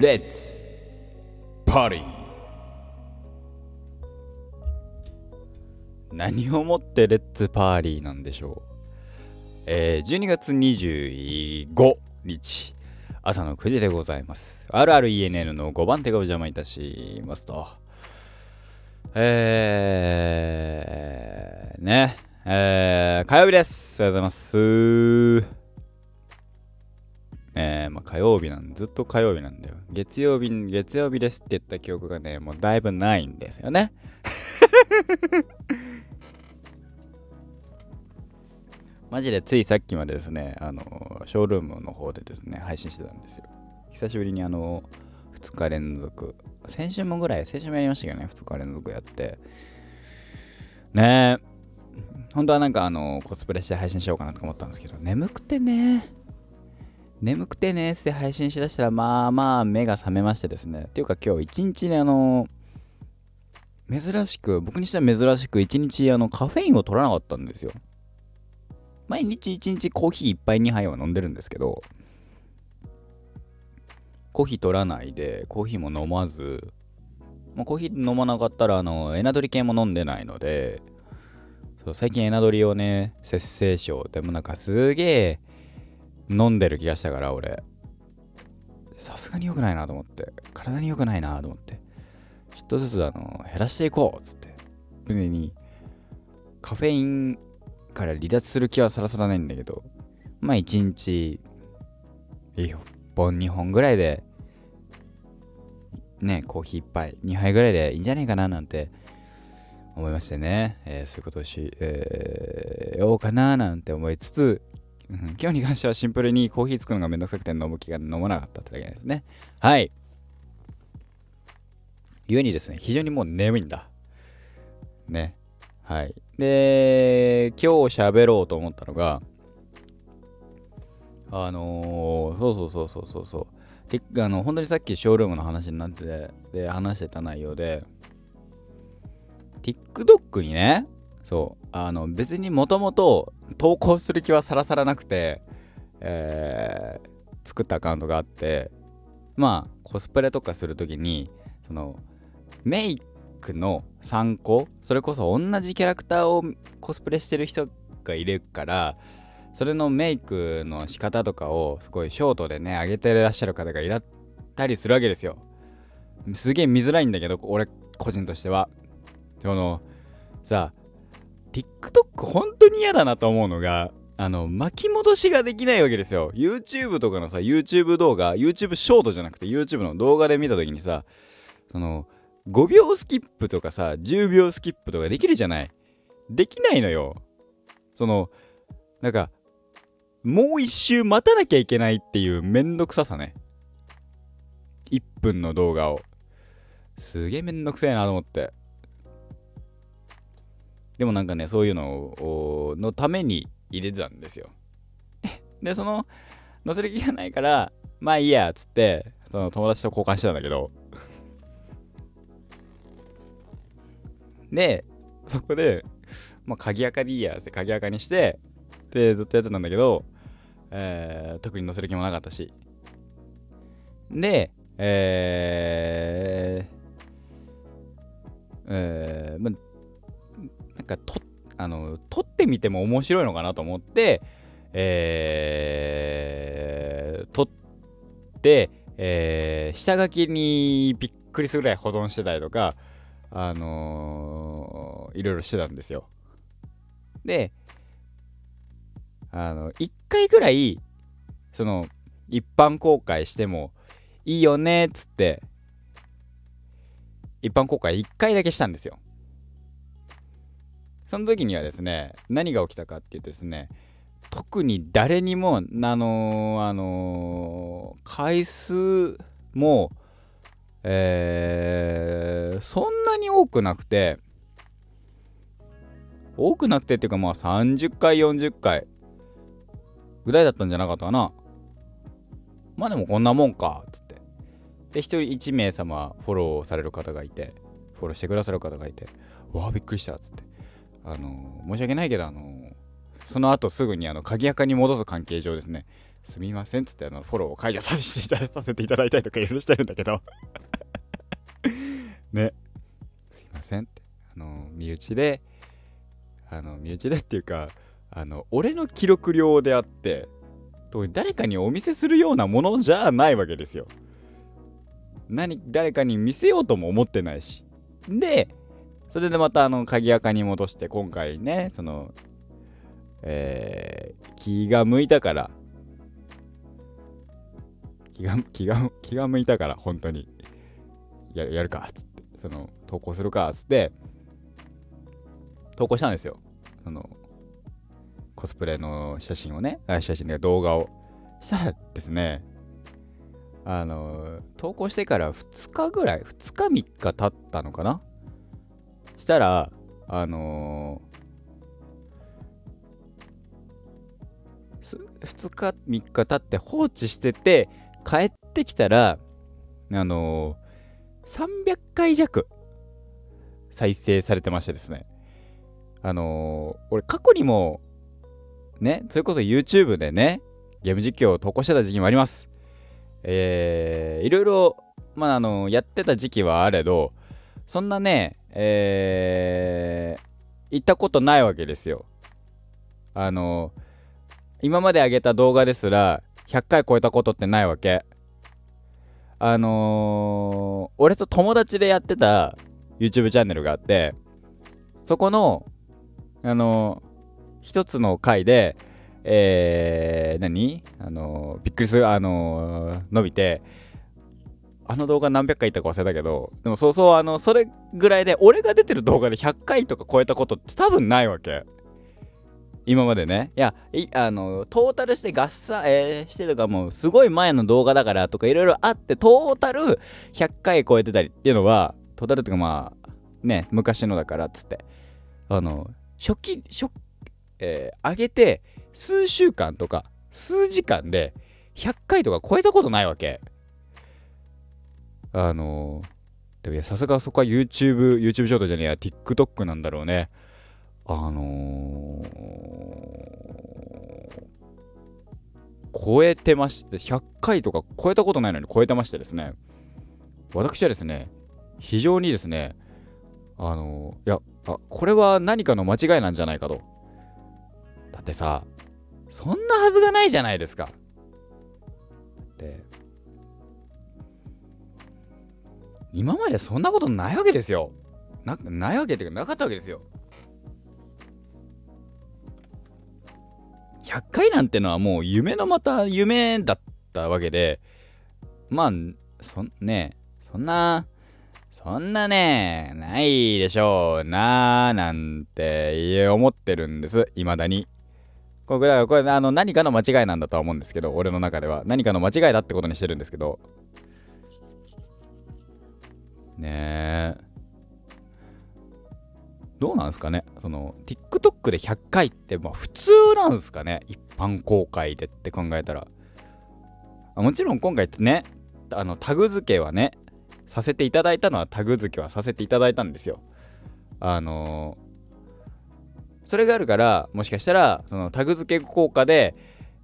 Let's party 何をもって Let's party なんでしょう？えー、12月25日朝の9時でございます。RRENN の5番手がお邪魔いたしますと。えー、ねえー、火曜日です。ありがとうございます。えー、まあ、火曜日なんずっと火曜日なんだよ。月曜日、月曜日ですって言った記憶がね、もうだいぶないんですよね。マジでついさっきまでですね、あの、ショールームの方でですね、配信してたんですよ。久しぶりにあの、2日連続、先週もぐらい、先週もやりましたけどね、2日連続やって、ねえ、本当はなんかあの、コスプレして配信しようかなと思ったんですけど、眠くてね、眠くてねって配信しだしたらまあまあ目が覚めましてですね。っていうか今日一日ねあの珍しく僕にしては珍しく一日あのカフェインを取らなかったんですよ。毎日一日コーヒー1杯2杯は飲んでるんですけどコーヒー取らないでコーヒーも飲まず、まあ、コーヒー飲まなかったらあのエナドリ系も飲んでないのでそう最近エナドリをね節制症でもなんかすげえ飲んでる気がしたから俺。さすがに良くないなと思って。体に良くないなと思って。ちょっとずつあの減らしていこうっつって。常にカフェインから離脱する気はさらさらないんだけど。まあ1日1本2本ぐらいでねコーヒー1杯2杯ぐらいでいいんじゃないかななんて思いましてね、えー、そういうことをし、えー、ようかななんて思いつつうん、今日に関してはシンプルにコーヒー作るのがめんどくさくて飲む気が飲まなかったってだけですね。はい。故にですね、非常にもう眠いんだ。ね。はい。で、今日喋ろうと思ったのが、あのー、そうそうそうそうそうそう。で、あの、本当にさっきショールームの話になってて、で、話してた内容で、TikTok にね、そう、あの、別にもともと投稿する気はさらさらなくて、えー、作ったアカウントがあってまあコスプレとかする時にそのメイクの参考それこそ同じキャラクターをコスプレしてる人がいるからそれのメイクの仕方とかをすごいショートでね上げてらっしゃる方がいらったりするわけですよ。すげえ見づらいんだけど俺個人としては。そのさ TikTok 本当に嫌だなと思うのが、あの、巻き戻しができないわけですよ。YouTube とかのさ、YouTube 動画、YouTube ショートじゃなくて YouTube の動画で見た時にさ、その、5秒スキップとかさ、10秒スキップとかできるじゃない？できないのよ。その、なんか、もう一周待たなきゃいけないっていうめんどくささね。1分の動画を。すげえめんどくせえなと思って。でもなんかね、そういうののために入れてたんですよ。で、その、載せる気がないから、まあいいや、っつって、その友達と交換してたんだけど、で、そこで、まあ、鍵垢でいいやって鍵垢にして、で、ずっとやってたんだけど、えー、特に載せる気もなかったし。で、えー、えー、まあ、なんかとあの撮ってみても面白いのかなと思って、えー、撮って、えー、下書きにびっくりするぐらい保存してたりとか、あのー、いろいろしてたんですよ。で、あの、一回ぐらい、その、一般公開してもいいよねっつって、一般公開一回だけしたんですよ。その時にはですね何が起きたかっていうとですね特に誰にもあのー、あのー、回数もえー、そんなに多くなくて多くなくてっていうかまあ30回40回ぐらいだったんじゃなかったかな。まあでもこんなもんかつって。で1人1名様フォローされる方がいてフォローしてくださる方がいてわあびっくりしたつって。あの申し訳ないけどあのその後すぐにあの鍵垢に戻す関係上ですね。すみませんっつってあのフォローを解除させていたださせていただいたりとかいろいろしてるんだけど。ね。すいませんって。あの身内であの身内でっていうかあの俺の記録量であって誰かにお見せするようなものじゃないわけですよ。何誰かに見せようとも思ってないし。でそれでまたあの鍵垢に戻して今回ねそのえー、気が向いたから気が気が気が向いたから本当にややるかっつってその投稿するかっつって投稿したんですよ。そのコスプレの写真をね写真で動画を。したらですねあの投稿してから2日ぐらい2日3日経ったのかなしたらあのー、2日3日経って放置してて帰ってきたらあのー、300回弱再生されてましてですね。あのー、俺過去にもねそれこそ YouTube でねゲーム実況を投稿してた時期もあります。えー、いろいろ、まあ、あの、やってた時期はあれど、そんなね、えー、行ったことないわけですよ。あの、今まで上げた動画ですら、100回超えたことってないわけ。あのー、俺と友達でやってた YouTube チャンネルがあって、そこの、あのー、一つの回で、えー、何？あのー、びっくりする、あのー、伸びて、あの動画何百回いったか忘れたけど、でもそうそう、あの、それぐらいで、俺が出てる動画で100回とか超えたことって多分ないわけ。今までね。いや、いあの、トータルして合算、えー、してとかもうすごい前の動画だからとかいろいろあって、トータル100回超えてたりっていうのは、トータルっていうかまあ、ね、昔のだからっつって、あの、初期、初、えー、上げて、数週間とか数時間で100回とか超えたことないわけ。あの、でもいやさすがそこは YouTube、YouTube ショートじゃねえや、TikTok なんだろうね。あのー、超えてまして、100回とか超えたことないのに超えてましてですね、私はですね、非常にですね、あのー、いやあ、これは何かの間違いなんじゃないかと。だってさ、そんなはずがないじゃないですか。で、今までそんなことないわけですよ。なないわけっていうかなかったわけですよ。100回なんてのはもう夢のまた夢だったわけで、まあ、そんね、そんな、そんなね、ないでしょうなーなんて思ってるんです、未だに。これこれあの何かの間違いなんだとは思うんですけど俺の中では何かの間違いだってことにしてるんですけどね。どうなんですかね？その TikTok で100回ってまあ普通なんですかね？一般公開でって考えたら。もちろん今回ねあのタグ付けはねさせていただいたのはタグ付けはさせていただいたんですよ。あのーそれがあるからもしかしたらそのタグ付け効果で、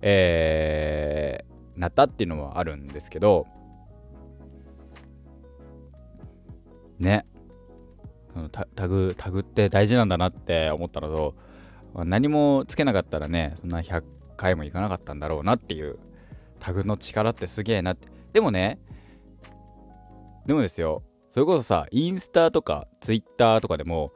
えー、なったっていうのはあるんですけどね。タグタグって大事なんだなって思ったのと何もつけなかったらねそんな100回もいかなかったんだろうなっていうタグの力ってすげえなって。でもねでもですよそれこそさインスタとかツイッターとかでも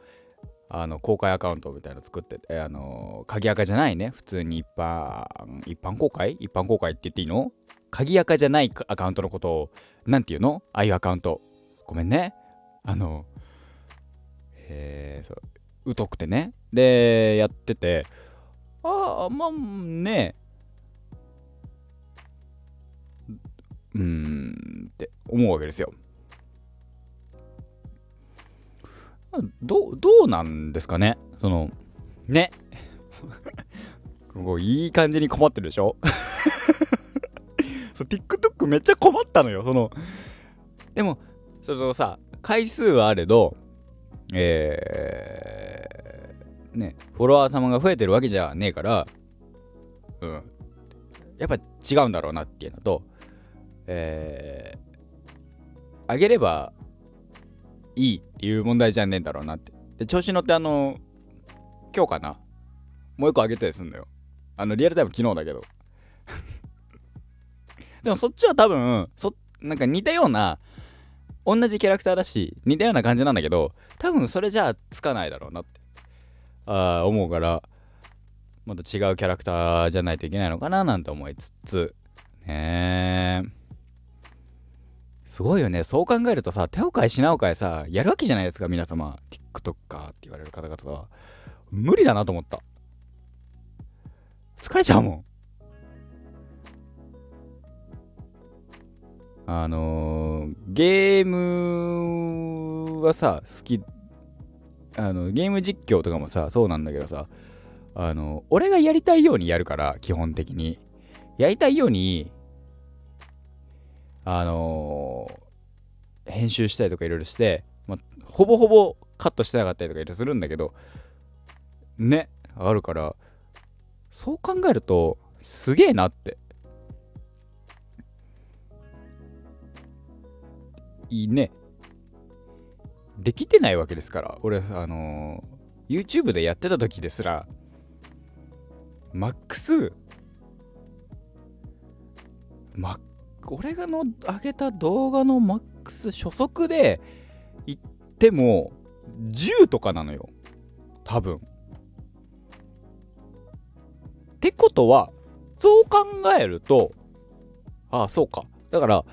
あの公開アカウントみたいなの作ってて、あの鍵垢じゃないね普通に一般一般公開？一般公開って言っていいの？鍵垢じゃないアカウントのことを何て言うの？ああいうアカウント。ごめんね。あのえー、そう疎くてね。でやってて。ああまあね。うーんって思うわけですよ。どどうなんですかね？そのね。ここいい感じに困ってるでしょ？そう TikTok めっちゃ困ったのよ。そのでもそのさ回数はあれどえー、ねフォロワー様が増えてるわけじゃねえからうんやっぱ違うんだろうなっていうのと、えー、あげればいいっていう問題じゃねえんだろうなって。で、調子乗ってあの、今日かな？もう一個あげたりすんのよ。あの、リアルタイム昨日だけど。でもそっちは多分、そ、なんか似たような、同じキャラクターだし、似たような感じなんだけど、多分それじゃあつかないだろうなって、あ思うから、また違うキャラクターじゃないといけないのかななんて思いつつ、ねすごいよね。そう考えるとさ、手を変え品を変えさ、やるわけじゃないですか、皆様。TikToker って言われる方々は。無理だなと思った。疲れちゃうもん。あのー、ゲームはさ、好き、あの、ゲーム実況とかもさ、そうなんだけどさ、あの、俺がやりたいようにやるから、基本的に。やりたいように、あのー、編集したりとかいろいろして、ま、ほぼほぼカットしてなかったりとかいろいろするんだけど、ね、あるから、そう考えると、すげえなって。ね。できてないわけですから。俺、あのー、YouTube でやってた時ですら、マックス、マ俺がの上げた動画のマックス初速で言っても10とかなのよ。多分。ってことは、そう考えると、ああ、そうか。だから、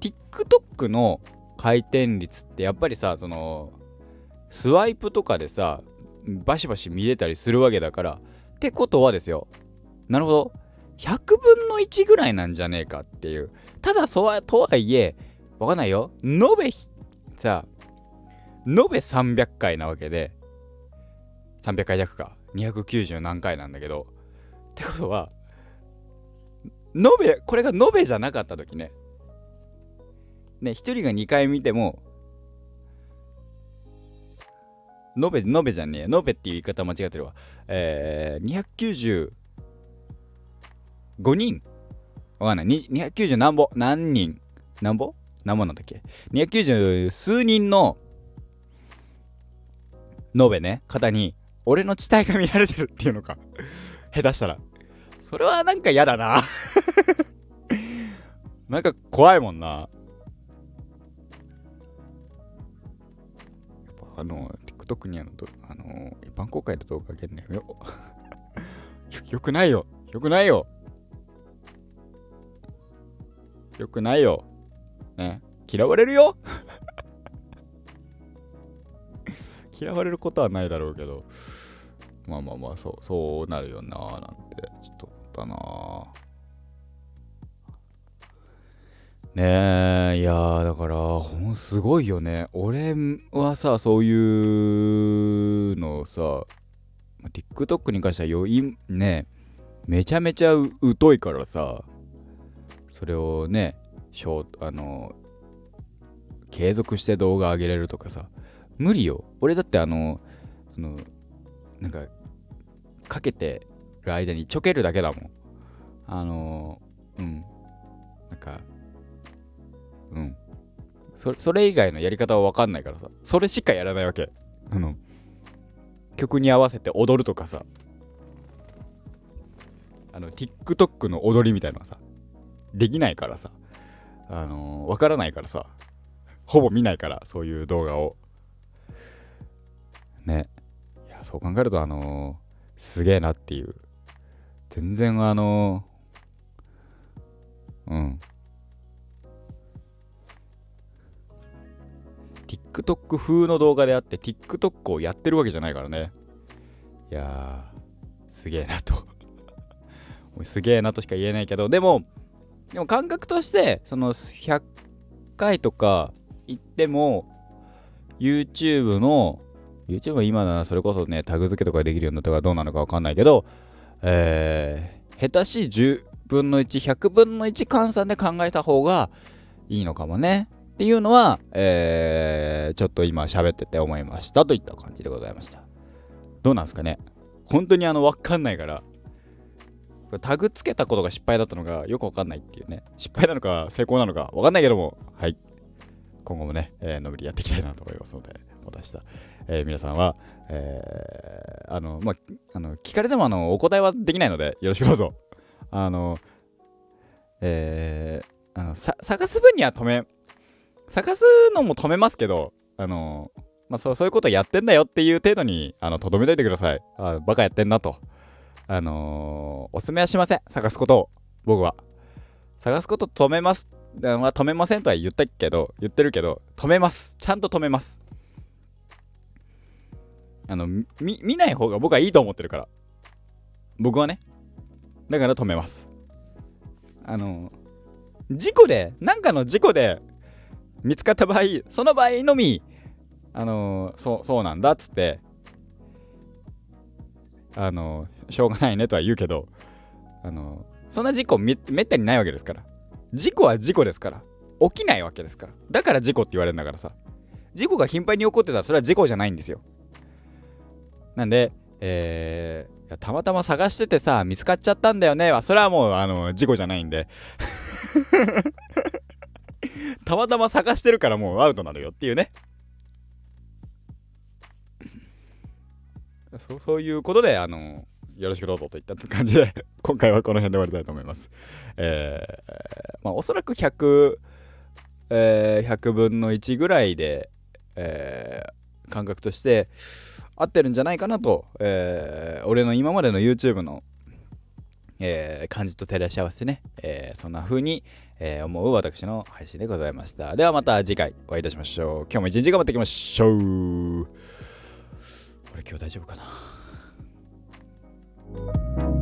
TikTok の回転率ってやっぱりさ、その、スワイプとかでさ、バシバシ見れたりするわけだから、ってことはですよ。なるほど。100分の1ぐらいなんじゃねえかっていう。ただ、そは、とはいえ、わかんないよ。延べ、さ、延べ300回なわけで、300回弱か。290何回なんだけど、ってことは、延べ、これが延べじゃなかった時ね。ね、1人が2回見ても、延べ、延べじゃねえ。延べっていう言い方間違ってるわ。えー、295人わかんない。290何ぼ？何人？何ぼ？何ぼなんだっけ ?290 数人の延べね、方に、俺の地帯が見られてるっていうのか 下手したら。それはなんか嫌だな なんか怖いもんな。あの、TikTok にあの、あの一般公開で動画あげるの よ。よよくないよ。よくないよ。よくないよ。ね。嫌われるよ 嫌われることはないだろうけど。まあまあまあ、そう、そうなるよなーなんて、ちょっと思ったなぁねえ、いや、だから、ほんすごいよね。俺はさ、そういうのをさ、TikTok に関しては余韻、ね、めちゃめちゃ疎いからさ、それをね、ショーあの、継続して動画上げれるとかさ、無理よ。俺だってあの、その、なんか、かけてる間にちょけるだけだもん。あの、うん。なんか、うん。それそれ以外のやり方は分かんないからさ、それしかやらないわけ。あの、曲に合わせて踊るとかさ、あの、TikTok の踊りみたいなのさ、できないからさ、あのー、わからないからさ、ほぼ見ないから、そういう動画を。ね。いや、そう考えると、あのー、すげえなっていう。全然あのー、うん。TikTok 風の動画であって TikTok をやってるわけじゃないからね。いやー、すげえなと すげえなとしか言えないけど、でも、でも感覚として、その100回とか行っても、YouTube の、YouTube は今ならそれこそね、タグ付けとかできるようになったからどうなのかわかんないけど、えー、下手しい10分の1、100分の1換算で考えた方がいいのかもね。っていうのは、えー、ちょっと今喋ってて思いましたといった感じでございました。どうなんすかね？本当にあの、わかんないから、タグつけたことが失敗だったのがよくわかんないっていうね。失敗なのか成功なのかわかんないけども、はい。今後もね、えー、のびりやっていきたいなと思いますので、私した、えー、皆さんは、えー、あの、まあ、あの、聞かれてもあの、お答えはできないので、よろしくどうぞ。あの、えー、あの、さ、探す分には止め、探すのも止めますけど、あの、まあ、そう、そういうことやってんだよっていう程度に、あの、とどめといてください。あ、バカやってんなと。あのー、おすすめはしません。探すことを。僕は。探すこと止めます。まあ、止めませんとは言ったけど、言ってるけど、止めます。ちゃんと止めます。あの、み、見ない方が僕はいいと思ってるから。僕はね。だから止めます。あの、事故で、なんかの事故で見つかった場合、その場合のみ、あの、そう、そうなんだっつって、あの、しょうがないねとは言うけど、あの、そんな事故めめったにないわけですから。事故は事故ですから。起きないわけですから。だから事故って言われるんだからさ。事故が頻繁に起こってたらそれは事故じゃないんですよ。なんで、えー、たまたま探しててさ、見つかっちゃったんだよねは、それはもう、あの、事故じゃないんで。たまたま探してるからもうアウトなのよっていうね。そうそういうことで、あの、よろしくどうぞといった感じで、今回はこの辺で終わりたいと思います。えー、まあ、おそらく100、えー、100分の1ぐらいで、えー、感覚として合ってるんじゃないかなと、えー、俺の今までの YouTube の、えー、感じと照らし合わせてね、えー、そんな風に、えー、思う私の配信でございました。ではまた次回お会いいたしましょう。今日も一日頑張っていきましょう。これ今日大丈夫かな？